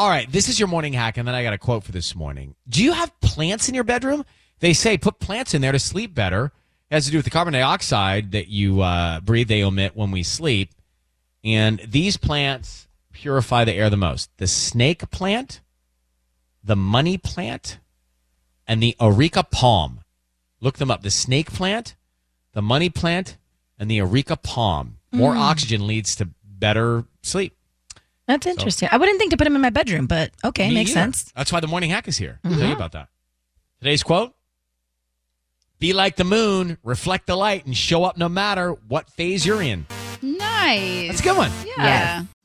All right, this is your morning hack, and then I got a quote for this morning. Do you have plants in your bedroom? They say put plants in there to sleep better. It has to do with the carbon dioxide that you uh, breathe, they emit when we sleep. And these plants purify the air the most. The snake plant, the money plant, and the areca palm. Look them up. The snake plant, the money plant, and the areca palm. More oxygen leads to better sleep. That's interesting. I wouldn't think to put him in my bedroom, but okay, Me makes either. sense. Mm-hmm. That's why the morning hack is here. I'll tell you about that. Today's quote Be like the moon, reflect the light, and show up no matter what phase you're in. Nice. That's a good one. Yeah. Yeah.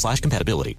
slash compatibility.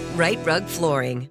Rite Rug Flooring.